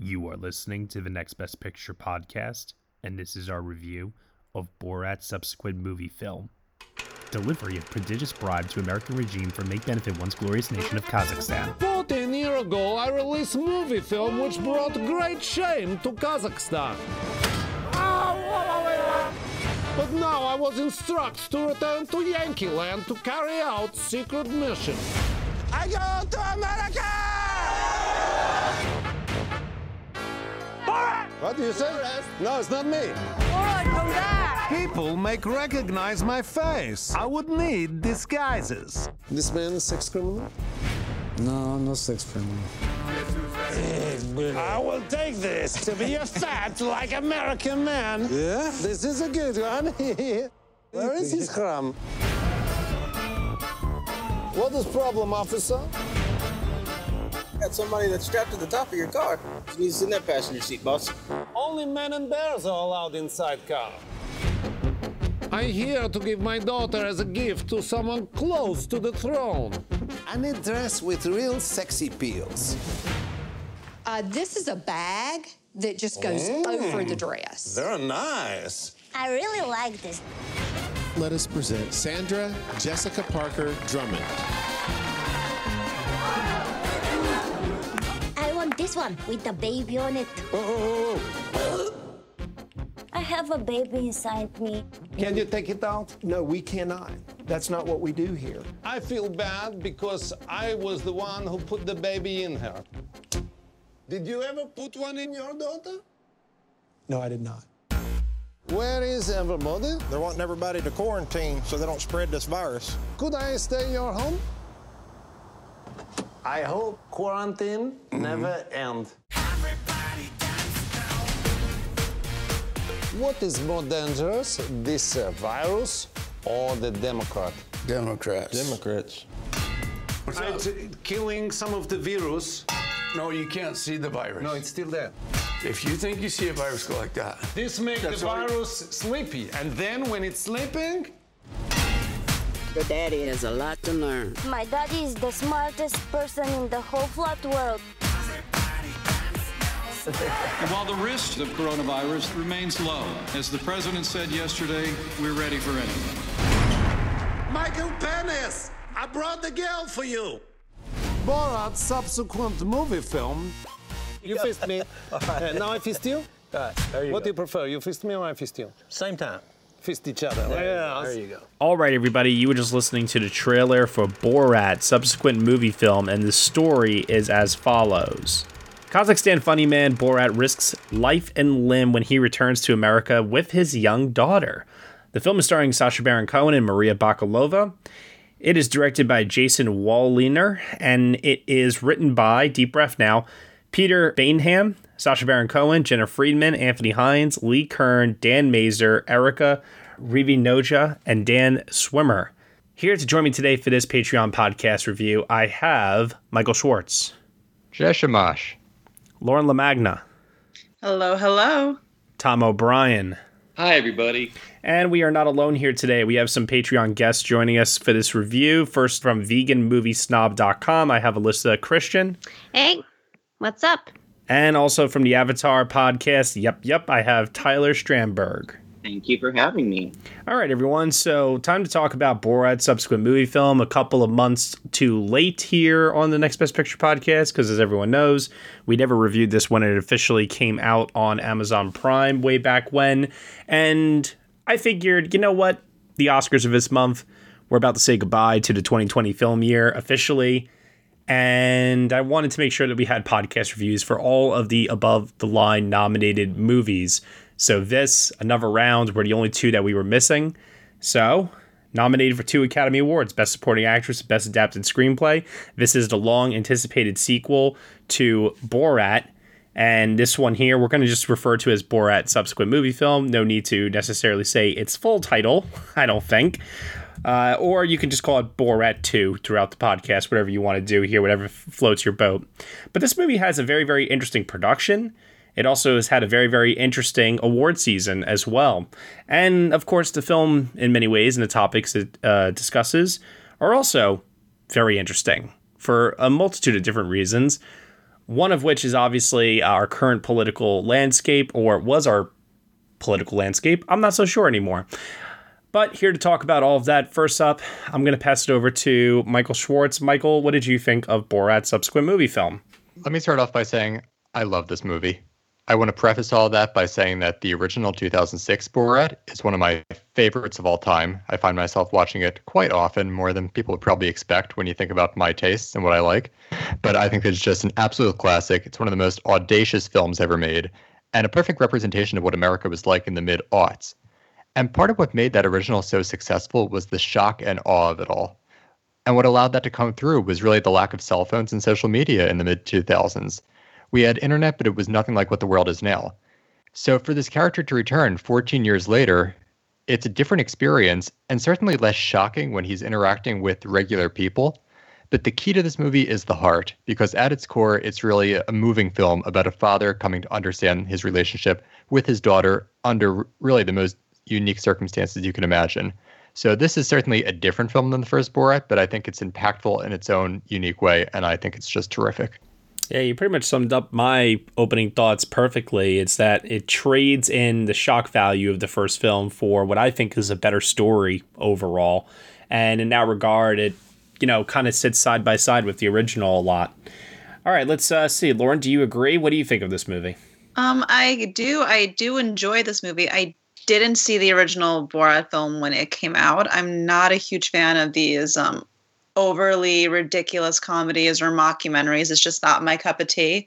You are listening to the Next Best Picture podcast, and this is our review of Borat's subsequent movie film. Delivery of prodigious bribe to American regime for make benefit once glorious nation of Kazakhstan. 14 years ago, I released movie film which brought great shame to Kazakhstan. But now I was instructed to return to Yankee Land to carry out secret mission. I go to America! What do you say? No, it's not me. People make recognize my face. I would need disguises. This man is sex criminal? No, no sex criminal. I will take this to be a fat like American man. Yeah, this is a good one. Where is his crumb? What is problem, officer? Got somebody that's strapped to the top of your car. Just needs to sit in that passenger seat, boss. Only men and bears are allowed inside car. I'm here to give my daughter as a gift to someone close to the throne. I need dress with real sexy peels. Uh, this is a bag that just goes over the dress. They're nice. I really like this. Let us present Sandra Jessica Parker Drummond. I want this one with the baby on it. I have a baby inside me. Can you take it out? No, we cannot. That's not what we do here. I feel bad because I was the one who put the baby in her. Did you ever put one in your daughter? No, I did not. Where is everybody? They're wanting everybody to quarantine so they don't spread this virus. Could I stay in your home? I hope quarantine never ends. What is more dangerous, this uh, virus or the Democrat? Democrats. Democrats. killing some of the virus. No, you can't see the virus. No, it's still there. If you think you see a virus go like that, This makes the all you- virus sleepy, and then when it's sleeping, The daddy has a lot to learn. My daddy is the smartest person in the whole flat world. And while the risk of coronavirus remains low, as the president said yesterday, we're ready for anything. Michael Penis, I brought the girl for you. Borat's subsequent movie film. You fist me. Uh, now I fist you? what do you prefer? You fist me or I fist you? Same time. Fist each other. Yeah. There you go. All right, everybody, you were just listening to the trailer for Borat subsequent movie film, and the story is as follows. Kazakhstan funny man Borat risks life and limb when he returns to America with his young daughter. The film is starring Sacha Baron Cohen and Maria Bakalova. It is directed by Jason Woliner, and it is written by, deep breath now, Peter Baynham, Sacha Baron Cohen, Jena Friedman, Anthony Hines, Lee Kern, Dan Mazer, Erica Rivinoja, and Dan Swimmer. Here to join me today for this Patreon podcast review, I have Michael Schwartz, Jeshamash. Lauren LaMagna, Hello, hello. Tom O'Brien. Hi, everybody. And we are not alone here today. We have some Patreon guests joining us for this review. First, from veganmoviesnob.com, I have Alyssa Christian. Hey, what's up? And also from the Avatar podcast, yep, yep, I have Tyler Strandberg. Thank you for having me. All right, everyone. So, time to talk about Borat's subsequent movie film. A couple of months too late here on the Next Best Picture podcast, because as everyone knows, we never reviewed this when it officially came out on Amazon Prime way back when. And I figured, you know what? The Oscars of this month, we're about to say goodbye to the 2020 film year officially. And I wanted to make sure that we had podcast reviews for all of the above the line nominated movies. So this, another round, were the only two that we were missing. So, nominated for two Academy Awards Best Supporting Actress, Best Adapted Screenplay. This is the long anticipated sequel to Borat. And this one here, we're going to just refer to as Borat subsequent movie film. No need to necessarily say its full title, I don't think. Uh, or you can just call it Borat 2 throughout the podcast, whatever you want to do here, whatever floats your boat. But this movie has a very, very interesting production. It also has had a very, very interesting award season as well. And of course, the film, in many ways, and the topics it uh, discusses are also very interesting for a multitude of different reasons. One of which is obviously our current political landscape, or was our political landscape. I'm not so sure anymore. But here to talk about all of that, first up, I'm going to pass it over to Michael Schwartz. Michael, what did you think of Borat's subsequent movie film? Let me start off by saying I love this movie. I want to preface all that by saying that the original 2006 Borat is one of my favorites of all time. I find myself watching it quite often, more than people would probably expect when you think about my tastes and what I like. But I think it's just an absolute classic. It's one of the most audacious films ever made, and a perfect representation of what America was like in the mid aughts. And part of what made that original so successful was the shock and awe of it all. And what allowed that to come through was really the lack of cell phones and social media in the mid 2000s. We had internet, but it was nothing like what the world is now. So for this character to return 14 years later, it's a different experience and certainly less shocking when he's interacting with regular people. But the key to this movie is the heart, because at its core, it's really a moving film about a father coming to understand his relationship with his daughter under really the most unique circumstances you can imagine. So this is certainly a different film than the first Borat, but I think it's impactful in its own unique way, and I think it's just terrific. Yeah, you pretty much summed up my opening thoughts perfectly. It's that it trades in the shock value of the first film for what I think is a better story overall. And in that regard, it, you know, kind of sits side by side with the original a lot. All right, let's uh, see. Lauren, do you agree? What do you think of this movie? Um, I do. I do enjoy this movie. I didn't see the original Borat film when it came out. I'm not a huge fan of these um, overly ridiculous comedies or mockumentaries. It's just not my cup of tea.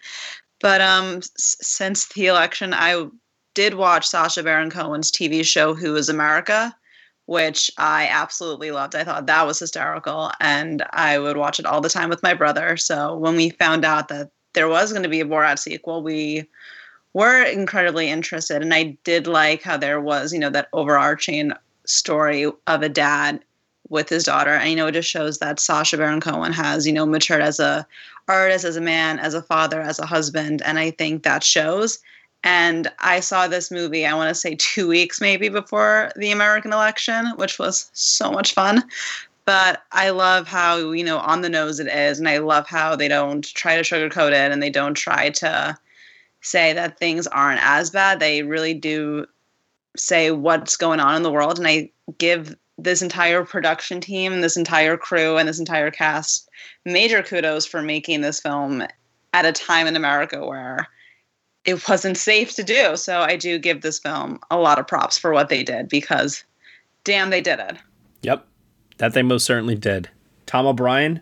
But um, s- since the election, I did watch Sacha Baron Cohen's TV show Who Is America, which I absolutely loved. I thought that was hysterical, and I would watch it all the time with my brother. So when we found out that there was going to be a Borat sequel, we were incredibly interested and i did like how there was you know that overarching story of a dad with his daughter. And you know it just shows that sacha baron cohen has you know matured as a artist as a man as a father as a husband and i think that shows. And i saw this movie i want to say two weeks maybe before the american election which was so much fun. But I love how you know on the nose it is, and I love how they don't try to sugarcoat it, and they don't try to say that things aren't as bad. They really do say what's going on in the world. And I give this entire production team, this entire crew, and this entire cast major kudos for making this film at a time in America where it wasn't safe to do. So I do give this film a lot of props for what they did because damn, they did it. Yep. That they most certainly did. Tom O'Brien,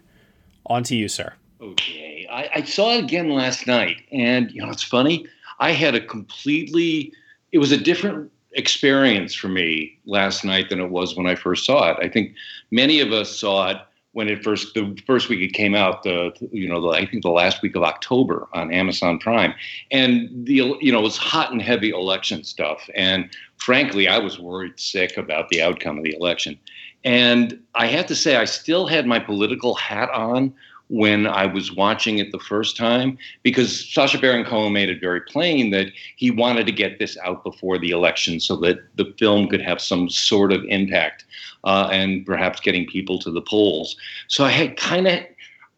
on to you, sir. Okay. I, I, saw it again last night, and you know, it's funny. I had a completely, it was a different experience for me last night than it was when I first saw it. I think many of us saw it when it first, the first week it came out, the, you know, the, I think the last week of October on Amazon Prime. And the, you know, it was hot and heavy election stuff. And frankly, I was worried sick about the outcome of the election. And I have to say, I still had my political hat on when I was watching it the first time because Sacha Baron Cohen made it very plain that he wanted to get this out before the election so that the film could have some sort of impact uh, and perhaps getting people to the polls. So I had kind of,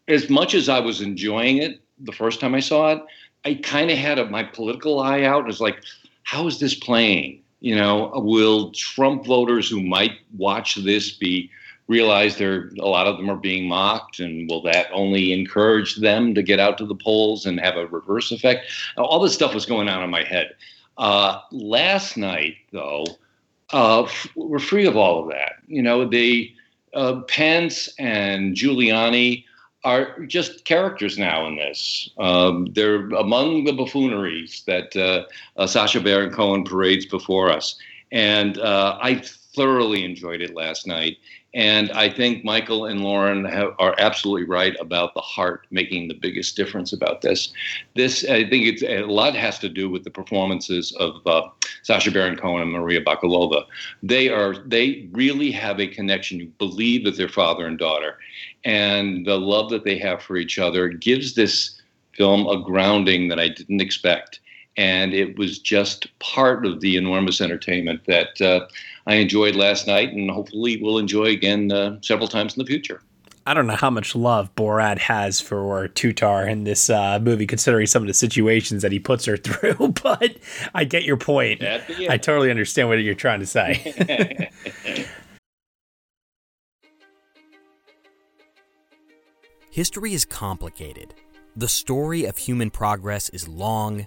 as much as I was enjoying it the first time I saw it, I kind of had a, my political eye out. It was like, how is this playing? You know, will Trump voters who might watch this be realize there a lot of them are being mocked and will that only encourage them to get out to the polls and have a reverse effect all this stuff was going on in my head uh, last night though uh, we're free of all of that you know the uh, pence and giuliani are just characters now in this. Um, they're among the buffooneries that uh, uh, Sacha Baron Cohen parades before us. And uh, I thoroughly enjoyed it last night. And I think Michael and Lauren have, are absolutely right about the heart making the biggest difference about this. This, I think, it's a lot has to do with the performances of uh, Sacha Baron Cohen and Maria Bakalova. They are they really have a connection. You believe that they're father and daughter, and the love that they have for each other gives this film a grounding that I didn't expect. And it was just part of the enormous entertainment that. Uh, I enjoyed last night and hopefully will enjoy again uh, several times in the future. I don't know how much love Borat has for Tutar in this uh, movie, considering some of the situations that he puts her through. But I get your point. I totally understand what you're trying to say. History is complicated. The story of human progress is long,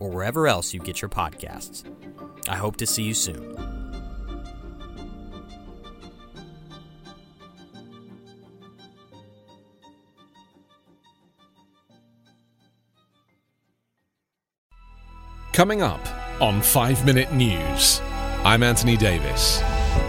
or wherever else you get your podcasts. I hope to see you soon. Coming up on 5 Minute News, I'm Anthony Davis.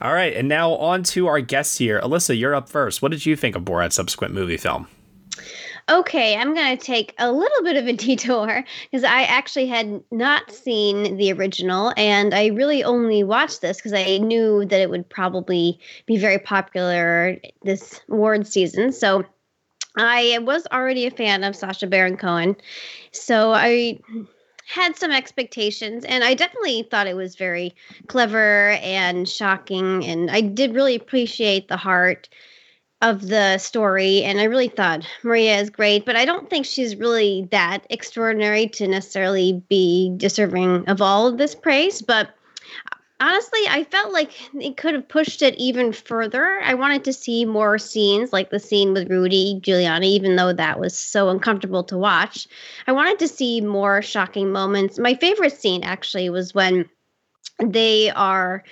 All right, and now on to our guests here. Alyssa, you're up first. What did you think of Borat's subsequent movie film? Okay, I'm going to take a little bit of a detour because I actually had not seen the original and I really only watched this because I knew that it would probably be very popular this award season. So I was already a fan of Sacha Baron Cohen. So I had some expectations and I definitely thought it was very clever and shocking and I did really appreciate the heart of the story and i really thought maria is great but i don't think she's really that extraordinary to necessarily be deserving of all of this praise but honestly i felt like it could have pushed it even further. I wanted to see more scenes like the scene with rudy giuliani even though that was so uncomfortable to watch. I wanted to see more shocking moments. My favorite scene actually was when they are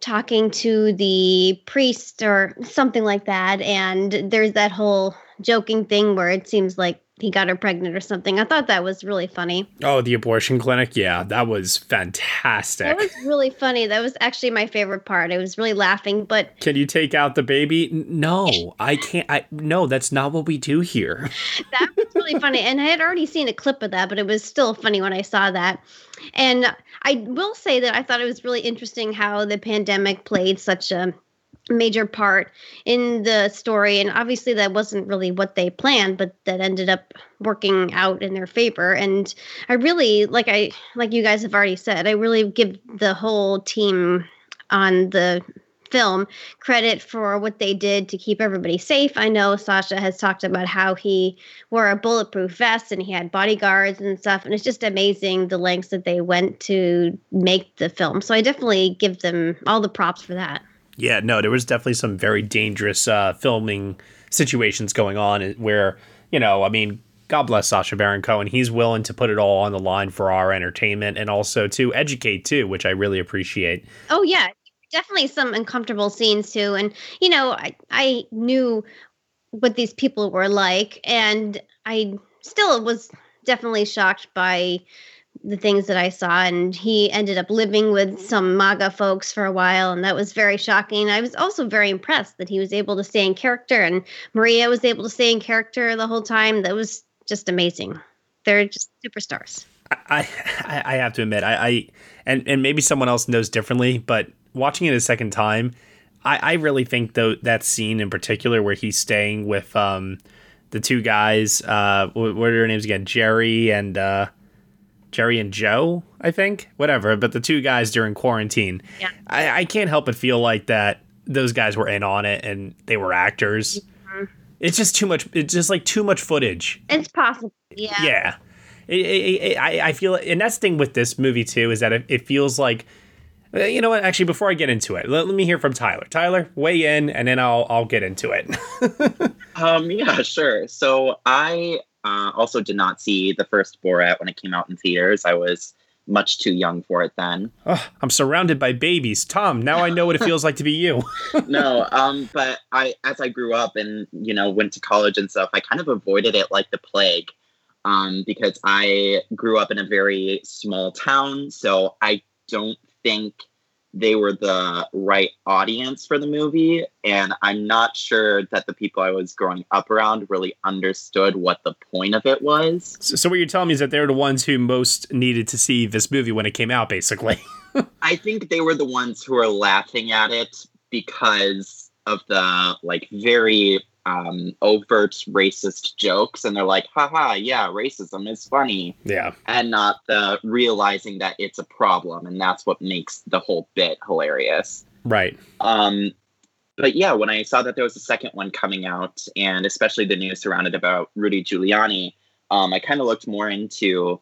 talking to the priest or something like that and there's that whole joking thing where it seems like he got her pregnant or something. I thought that was really funny. Oh, the abortion clinic. Yeah, that was fantastic. That was really funny. That was actually my favorite part. I was really laughing, but Can you take out the baby? No, I can't. I no, that's not what we do here. that was really funny. And I had already seen a clip of that, but it was still funny when I saw that. And I will say that I thought it was really interesting how the pandemic played such a major part in the story and obviously that wasn't really what they planned but that ended up working out in their favor and i really like i like you guys have already said i really give the whole team on the film credit for what they did to keep everybody safe. I know Sacha has talked about how he wore a bulletproof vest and he had bodyguards and stuff. And it's just amazing the lengths that they went to make the film. So I definitely give them all the props for that. Yeah, no, there was definitely some very dangerous uh, filming situations going on where, you know, I mean, God bless Sacha Baron Cohen. He's willing to put it all on the line for our entertainment and also to educate too, which I really appreciate. Oh yeah, definitely some uncomfortable scenes too. And you know, I I knew what these people were like, and I still was definitely shocked by the things that I saw. And he ended up living with some MAGA folks for a while, and that was very shocking. I was also very impressed that he was able to stay in character, and Maria was able to stay in character the whole time. That was just amazing. They're just superstars. I I, have to admit, I, I and and maybe someone else knows differently, but watching it a second time, I, I really think though that scene in particular where he's staying with um the two guys. Uh, what are their names again? Jerry and uh, Jerry and Joe, I think. Whatever. But the two guys during quarantine. Yeah. I, I can't help but feel like that those guys were in on it and they were actors. Mhm. It's just too much. It's just like too much footage. It's possible. Yeah. Yeah. It, it, it, I, I feel, and that's the thing with this movie too, is that it, it feels like, uh, you know what? Actually, before I get into it, let, let me hear from Tyler. Tyler, weigh in, and then I'll I'll get into it. Um, yeah, sure. So I uh, also did not see the first Borat when it came out in theaters. I was much too young for it then. oh, I'm surrounded by babies. Tom, now I know what it feels like to be you. no, um, but I, as I grew up and you know went to college and stuff, I kind of avoided it like the plague, um, because I grew up in a very small town. So I don't think they were the right audience for the movie, and I'm not sure that the people I was growing up around really understood what the point of it was. So, so what you're telling me is that they're the ones who most needed to see this movie when it came out, basically. I think they were the ones who were laughing at it because of the like very um, overt racist jokes, and they're like, haha, yeah, racism is funny. Yeah. And not the realizing that it's a problem, and that's what makes the whole bit hilarious. Right. Um, but yeah, when I saw that there was a second one coming out, and especially the news surrounded about Rudy Giuliani, um, I kind of looked more into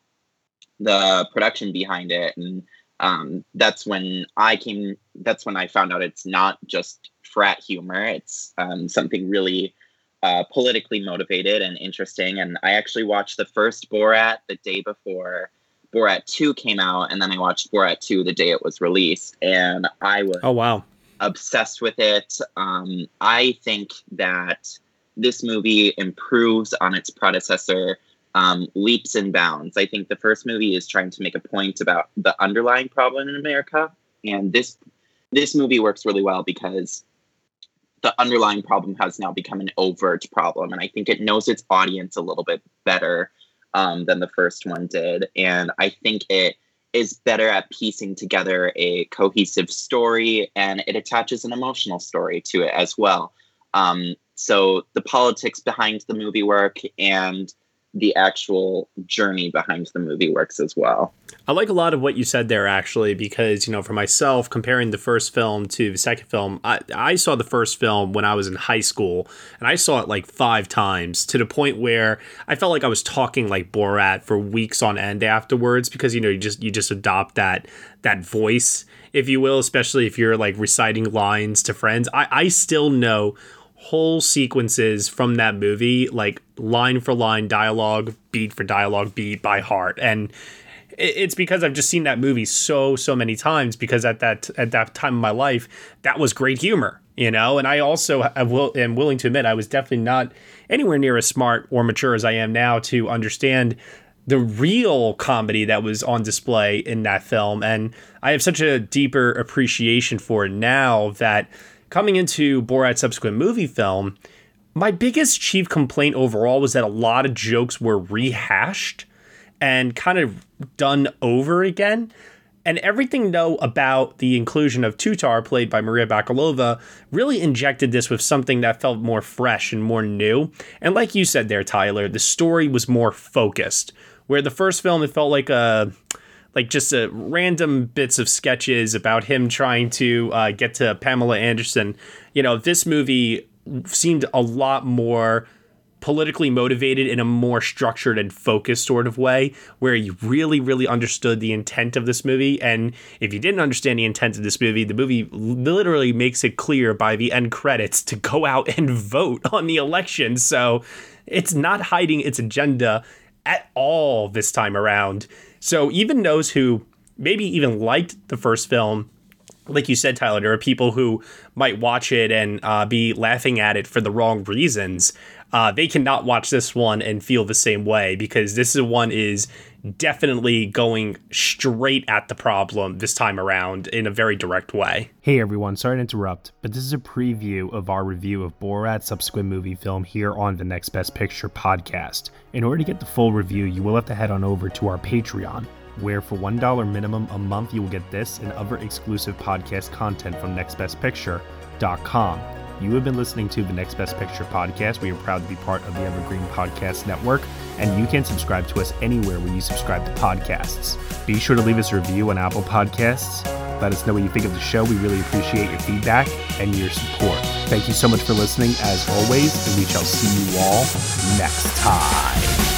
the production behind it, and um, that's when I came. That's when I found out it's not just frat humor; it's um, something really uh, politically motivated and interesting. And I actually watched the first Borat the day before Borat Two came out, and then I watched Borat Two the day it was released, and I was Oh wow. obsessed with it. Um, I think that this movie improves on its predecessor um, leaps and bounds. I think the first movie is trying to make a point about the underlying problem in America, and this this movie works really well because the underlying problem has now become an overt problem, and I think it knows its audience a little bit better um, than the first one did, and I think it is better at piecing together a cohesive story and it attaches an emotional story to it as well. Um, so the politics behind the movie work and the actual journey behind the movie works as well. I like a lot of what you said there, actually, because, you know, for myself, comparing the first film to the second film, I, I saw the first film when I was in high school, and I saw it like five times to the point where I felt like I was talking like Borat for weeks on end afterwards because, you know, you just you just adopt that that voice, if you will, especially if you're like reciting lines to friends. I, I still know whole sequences from that movie, like line for line, dialogue, beat for dialogue, beat by heart. And it's because I've just seen that movie so so many times because at that at that time of my life that was great humor you know and I also I will, am willing to admit I was definitely not anywhere near as smart or mature as I am now to understand the real comedy that was on display in that film and I have such a deeper appreciation for it now that coming into Borat's subsequent movie film my biggest chief complaint overall was that a lot of jokes were rehashed and kind of done over again. And everything though about the inclusion of Tutar, played by Maria Bakalova, really injected this with something that felt more fresh and more new. And like you said there, Tyler, the story was more focused. Where the first film it felt like a like just a random bits of sketches about him trying to uh, get to Pamela Anderson. You know, this movie seemed a lot more politically motivated in a more structured and focused sort of way where you really really understood the intent of this movie. And if you didn't understand the intent of this movie the movie literally makes it clear by the end credits to go out and vote on the election. So it's not hiding its agenda at all this time around so even those who maybe even liked the first film like you said, Tyler, there are people who might watch it and uh, be laughing at it for the wrong reasons. Uh, they cannot watch this one and feel the same way because this is one is definitely going straight at the problem this time around in a very direct way. Hey everyone, sorry to interrupt, but this is a preview of our review of Borat's subsequent movie film here on the Next Best Picture podcast. In order to get the full review, you will have to head on over to our Patreon where for $1 minimum a month you will get this and other exclusive podcast content from nextbestpicture.com. You have been listening to the Next Best Picture podcast. We are proud to be part of the Evergreen Podcast Network, and you can subscribe to us anywhere where you subscribe to podcasts. Be sure to leave us a review on Apple Podcasts. Let us know what you think of the show. We really appreciate your feedback and your support. Thank you so much for listening, as always, and we shall see you all next time.